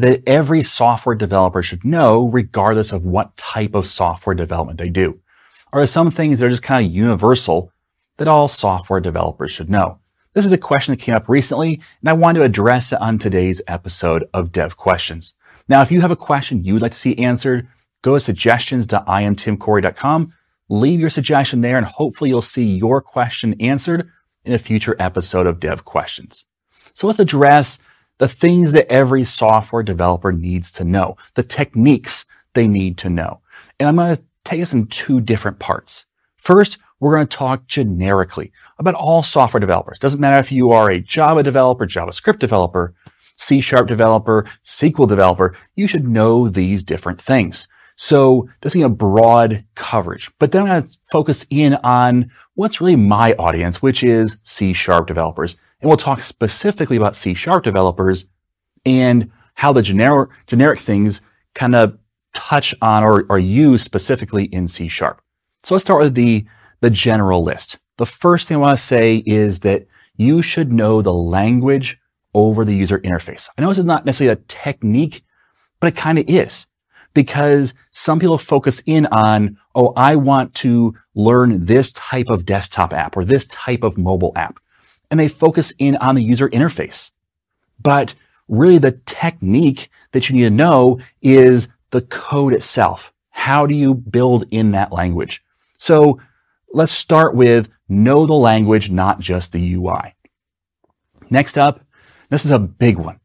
that every software developer should know regardless of what type of software development they do? Are there some things that are just kind of universal that all software developers should know? This is a question that came up recently, and I want to address it on today's episode of Dev Questions. Now, if you have a question you would like to see answered, go to suggestions.iamtimcorey.com, leave your suggestion there, and hopefully you'll see your question answered in a future episode of Dev Questions. So let's address the things that every software developer needs to know, the techniques they need to know. And I'm going to take us in two different parts. First, we're going to talk generically about all software developers. Doesn't matter if you are a Java developer, JavaScript developer, C sharp developer, SQL developer, you should know these different things. So this is a broad coverage, but then I'm going to focus in on what's really my audience, which is C sharp developers. And we'll talk specifically about C sharp developers and how the generic, generic things kind of touch on or are used specifically in C sharp. So let's start with the, the general list. The first thing I want to say is that you should know the language over the user interface. I know this is not necessarily a technique, but it kind of is because some people focus in on, oh, I want to learn this type of desktop app or this type of mobile app and they focus in on the user interface. But really the technique that you need to know is the code itself. How do you build in that language? So let's start with know the language, not just the UI. Next up, this is a big one.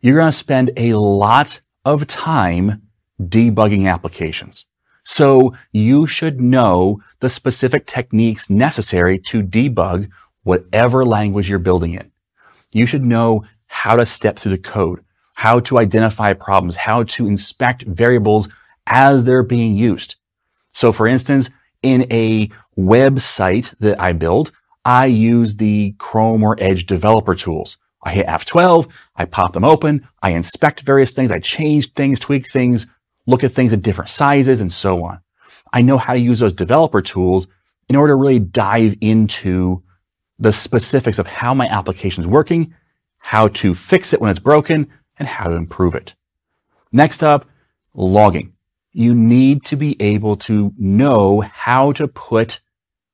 You're going to spend a lot of time debugging applications. So you should know the specific techniques necessary to debug whatever language you're building in. You should know how to step through the code, how to identify problems, how to inspect variables as they're being used. So for instance, in a website that I build, I use the Chrome or Edge developer tools. I hit F12, I pop them open, I inspect various things, I change things, tweak things, look at things at different sizes and so on. I know how to use those developer tools in order to really dive into the specifics of how my application is working, how to fix it when it's broken, and how to improve it. Next up, logging. You need to be able to know how to put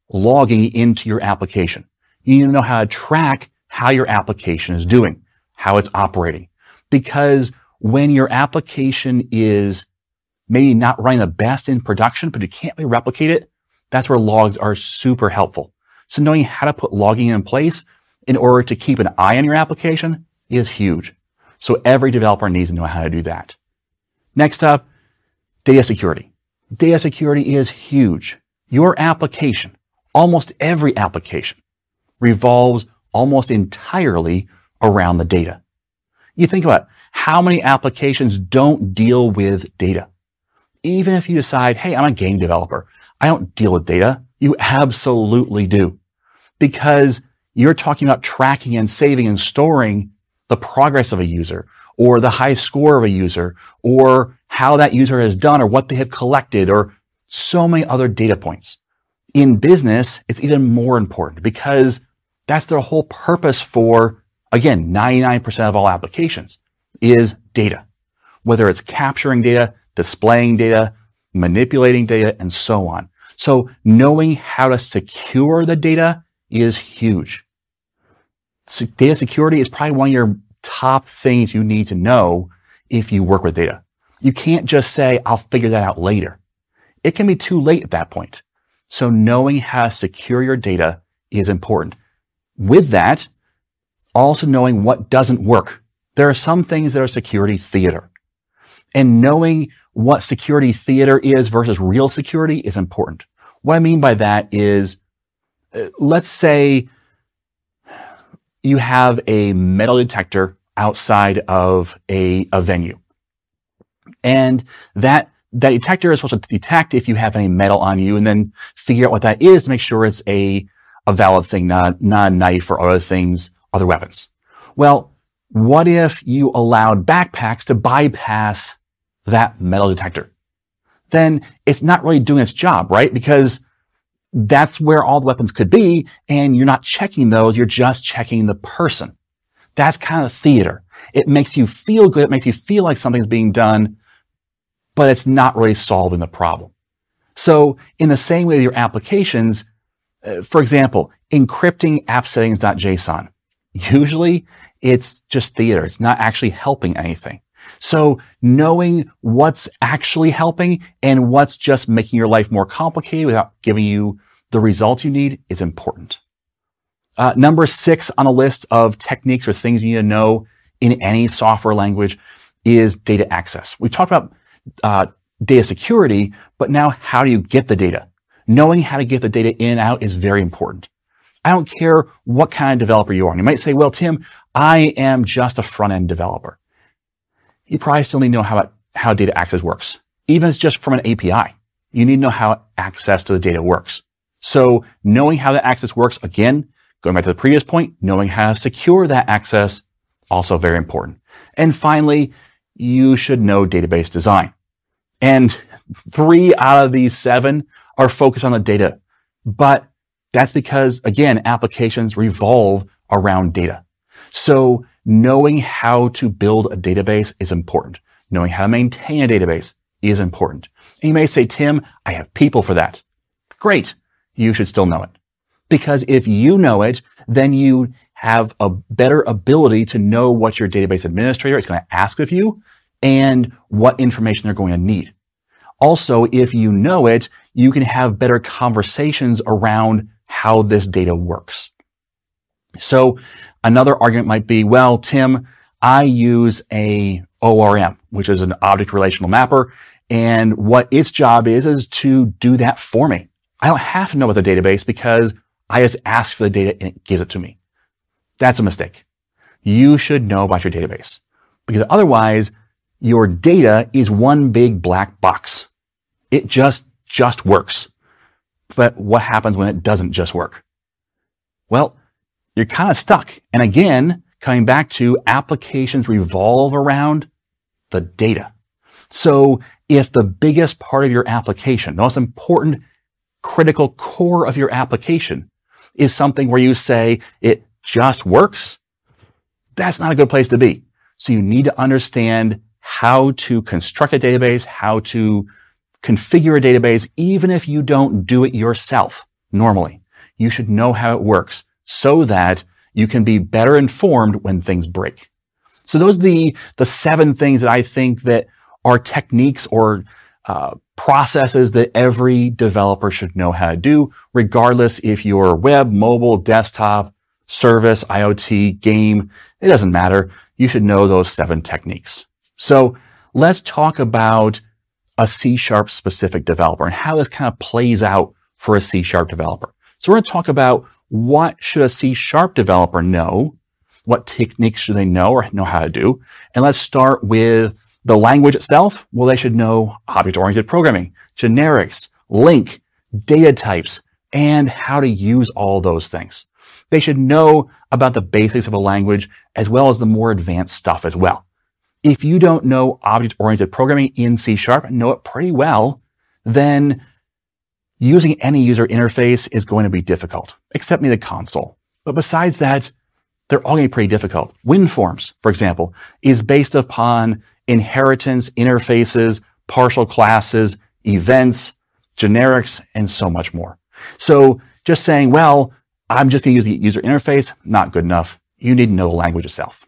logging into your application. You need to know how to track how your application is doing, how it's operating. Because when your application is maybe not running the best in production, but you can't really replicate it, that's where logs are super helpful. So knowing how to put logging in place in order to keep an eye on your application is huge. So every developer needs to know how to do that. Next up, data security. Data security is huge. Your application, almost every application, revolves almost entirely around the data. You think about how many applications don't deal with data. Even if you decide, hey, I'm a game developer. I don't deal with data. You absolutely do. Because you're talking about tracking and saving and storing the progress of a user or the high score of a user or how that user has done or what they have collected or so many other data points. In business, it's even more important because that's the whole purpose for, again, 99% of all applications is data. Whether it's capturing data, displaying data, manipulating data, and so on. So knowing how to secure the data is huge. Data security is probably one of your top things you need to know if you work with data. You can't just say, I'll figure that out later. It can be too late at that point. So knowing how to secure your data is important. With that, also knowing what doesn't work. There are some things that are security theater. And knowing what security theater is versus real security is important. What I mean by that is, uh, let's say you have a metal detector outside of a, a venue. And that, that detector is supposed to detect if you have any metal on you and then figure out what that is to make sure it's a, a valid thing, not, not a knife or other things, other weapons. Well, what if you allowed backpacks to bypass that metal detector? Then it's not really doing its job, right? Because that's where all the weapons could be. And you're not checking those. You're just checking the person. That's kind of theater. It makes you feel good. It makes you feel like something's being done, but it's not really solving the problem. So in the same way, your applications, uh, for example, encrypting app settings.json, usually it's just theater. It's not actually helping anything. So knowing what's actually helping and what's just making your life more complicated without giving you the results you need is important. Uh, number six on the list of techniques or things you need to know in any software language is data access. We talked about uh, data security, but now how do you get the data? Knowing how to get the data in and out is very important. I don't care what kind of developer you are. And you might say, well, Tim, I am just a front end developer. You probably still need to know how, how data access works. Even if it's just from an API, you need to know how access to the data works. So knowing how that access works, again, Going back to the previous point, knowing how to secure that access, also very important. And finally, you should know database design. And three out of these seven are focused on the data. But that's because, again, applications revolve around data. So knowing how to build a database is important. Knowing how to maintain a database is important. And you may say, Tim, I have people for that. Great. You should still know it. Because if you know it, then you have a better ability to know what your database administrator is going to ask of you and what information they're going to need. Also, if you know it, you can have better conversations around how this data works. So another argument might be, well, Tim, I use a ORM, which is an object relational mapper. And what its job is, is to do that for me. I don't have to know what the database because I just ask for the data and it gives it to me. That's a mistake. You should know about your database because otherwise your data is one big black box. It just, just works. But what happens when it doesn't just work? Well, you're kind of stuck. And again, coming back to applications revolve around the data. So if the biggest part of your application, the most important critical core of your application is something where you say it just works, that's not a good place to be. So you need to understand how to construct a database, how to configure a database, even if you don't do it yourself normally. You should know how it works so that you can be better informed when things break. So those are the, the seven things that I think that are techniques or uh, processes that every developer should know how to do, regardless if you're web, mobile, desktop, service, IoT, game, it doesn't matter. You should know those seven techniques. So let's talk about a C sharp specific developer and how this kind of plays out for a C sharp developer. So we're going to talk about what should a C sharp developer know? What techniques should they know or know how to do? And let's start with the language itself, well, they should know object-oriented programming, generics, LINQ, data types, and how to use all those things. They should know about the basics of a language as well as the more advanced stuff as well. If you don't know object-oriented programming in C Sharp, know it pretty well, then using any user interface is going to be difficult, except maybe the console. But besides that, they're all going to be pretty difficult. WinForms, for example, is based upon inheritance, interfaces, partial classes, events, generics, and so much more. So just saying, well, I'm just going to use the user interface, not good enough. You need to know the language itself.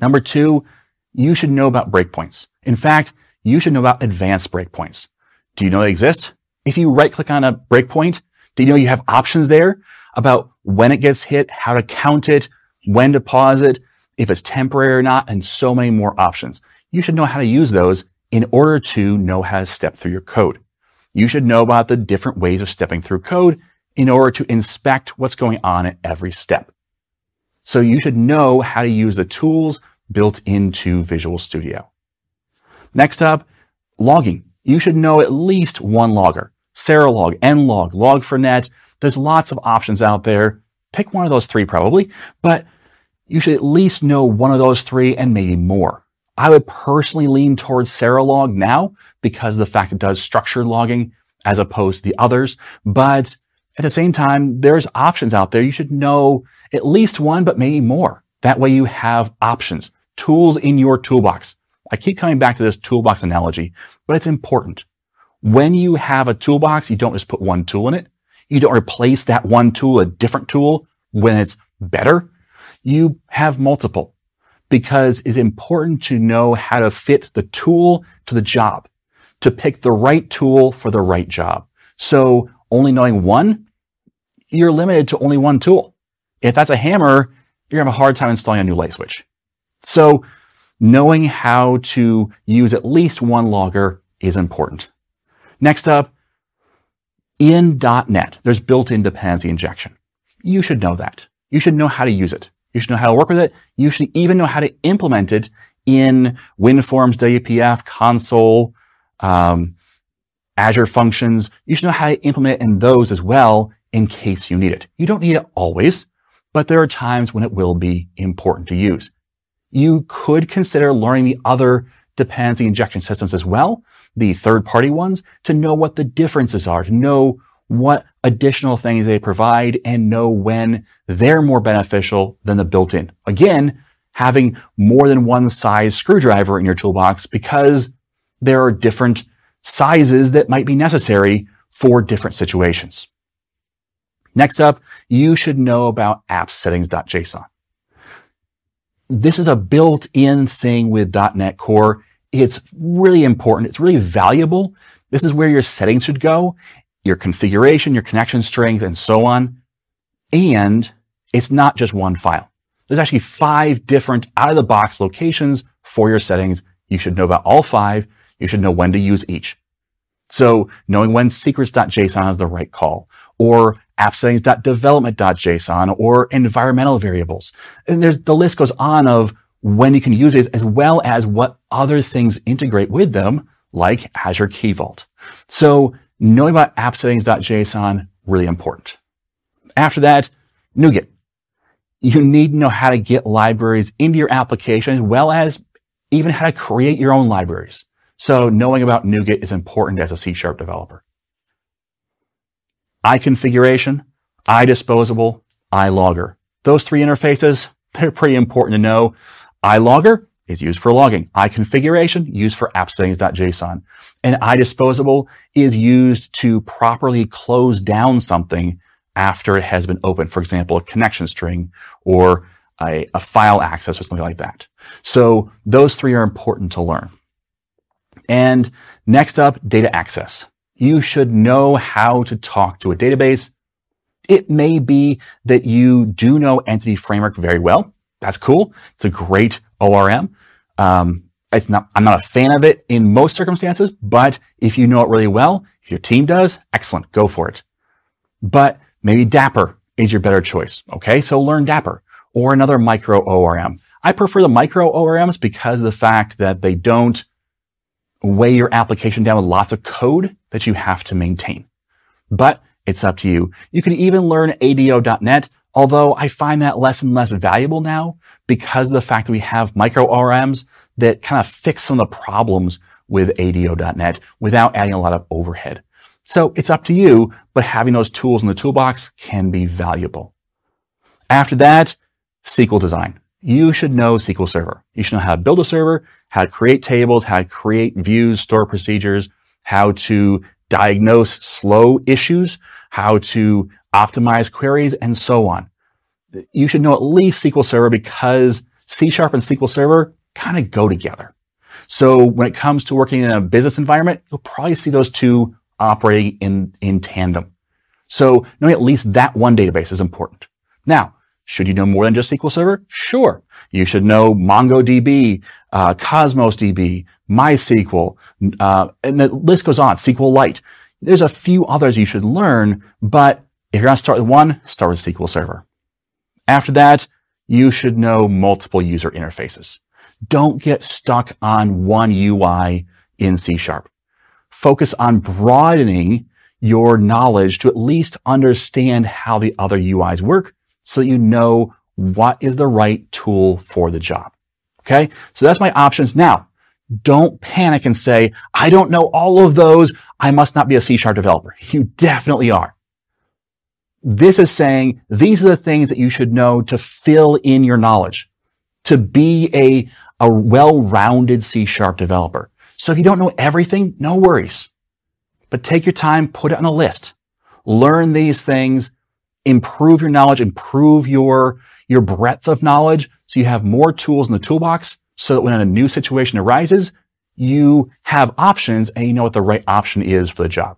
Number two, you should know about breakpoints. In fact, you should know about advanced breakpoints. Do you know they exist? If you right click on a breakpoint, do you know you have options there about when it gets hit, how to count it, when to pause it, if it's temporary or not, and so many more options. You should know how to use those in order to know how to step through your code. You should know about the different ways of stepping through code in order to inspect what's going on at every step. So you should know how to use the tools built into Visual Studio. Next up, logging. You should know at least one logger. Serilog, NLog, Log4net. There's lots of options out there. Pick one of those three probably, but you should at least know one of those three and maybe more. I would personally lean towards Serilog now because the fact it does structured logging as opposed to the others. But at the same time, there's options out there. You should know at least one, but maybe more. That way you have options, tools in your toolbox. I keep coming back to this toolbox analogy, but it's important. When you have a toolbox, you don't just put one tool in it. You don't replace that one tool, a different tool when it's better. You have multiple because it's important to know how to fit the tool to the job, to pick the right tool for the right job. So only knowing one, you're limited to only one tool. If that's a hammer, you're to have a hard time installing a new light switch. So knowing how to use at least one logger is important. Next up, in .NET, there's built-in dependency injection. You should know that. You should know how to use it. You should know how to work with it. You should even know how to implement it in WinForms, WPF, console, um, Azure functions. You should know how to implement it in those as well in case you need it. You don't need it always, but there are times when it will be important to use. You could consider learning the other dependency injection systems as well, the third party ones, to know what the differences are, to know what additional things they provide and know when they're more beneficial than the built-in. Again, having more than one size screwdriver in your toolbox because there are different sizes that might be necessary for different situations. Next up, you should know about appsettings.json. This is a built-in thing with .NET Core. It's really important. It's really valuable. This is where your settings should go, your configuration, your connection strings, and so on. And it's not just one file. There's actually five different out of the box locations for your settings. You should know about all five. You should know when to use each. So knowing when secrets.json is the right call or app settings.development.json or environmental variables. And there's the list goes on of when you can use it as well as what other things integrate with them, like Azure Key Vault. So knowing about app settings.json, really important. After that, NuGet. You need to know how to get libraries into your application as well as even how to create your own libraries. So knowing about NuGet is important as a C Sharp developer. IConfiguration, IDisposable, ILogger. Those three interfaces, they're pretty important to know. ILogger is used for logging. IConfiguration used for app settings.json. And IDisposable is used to properly close down something after it has been opened. For example, a connection string or a, a file access or something like that. So those three are important to learn. And next up, data access. You should know how to talk to a database. It may be that you do know Entity Framework very well. That's cool. It's a great ORM. Um, it's not, I'm not a fan of it in most circumstances, but if you know it really well, if your team does, excellent, go for it. But maybe Dapper is your better choice. Okay. So learn Dapper or another micro ORM. I prefer the micro ORMs because of the fact that they don't weigh your application down with lots of code that you have to maintain. But it's up to you. You can even learn ADO.NET, although I find that less and less valuable now because of the fact that we have micro RMs that kind of fix some of the problems with ADO.NET without adding a lot of overhead. So it's up to you, but having those tools in the toolbox can be valuable. After that, SQL design you should know SQL Server. You should know how to build a server, how to create tables, how to create views, store procedures, how to diagnose slow issues, how to optimize queries, and so on. You should know at least SQL Server because C Sharp and SQL Server kind of go together. So when it comes to working in a business environment, you'll probably see those two operating in, in tandem. So knowing at least that one database is important. Now, should you know more than just SQL Server? Sure. You should know MongoDB, uh, Cosmos DB, MySQL, uh, and the list goes on, SQLite. There's a few others you should learn, but if you're going to start with one, start with SQL Server. After that, you should know multiple user interfaces. don't get stuck on one UI in C sharp. Focus on broadening your knowledge to at least understand how the other UIs work so that you know what is the right tool for the job. Okay. So that's my options. Now, don't panic and say, I don't know all of those. I must not be a C sharp developer. You definitely are. This is saying these are the things that you should know to fill in your knowledge, to be a, a well-rounded C sharp developer. So if you don't know everything, no worries. But take your time, put it on a list. Learn these things, improve your knowledge, improve your, your breadth of knowledge so you have more tools in the toolbox so that when a new situation arises, you have options and you know what the right option is for the job.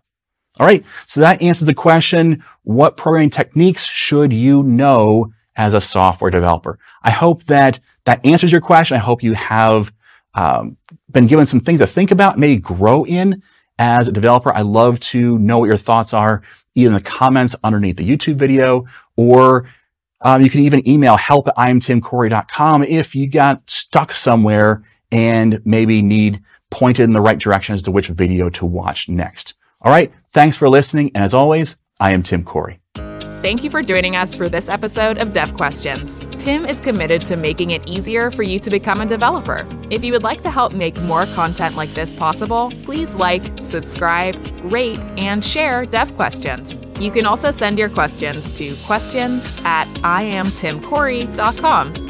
All right. So that answers the question, what programming techniques should you know as a software developer? I hope that that answers your question. I hope you have um, been given some things to think about, maybe grow in as a developer. I love to know what your thoughts are, either in the comments underneath the YouTube video, or um, you can even email help at iamtimcorey.com if you got stuck somewhere and maybe need pointed in the right direction as to which video to watch next. All right. Thanks for listening. And as always, I am Tim Corey. Thank you for joining us for this episode of Dev Questions. Tim is committed to making it easier for you to become a developer. If you would like to help make more content like this possible, please like, subscribe, rate, and share Dev Questions. You can also send your questions to questions at iamtimcorey.com.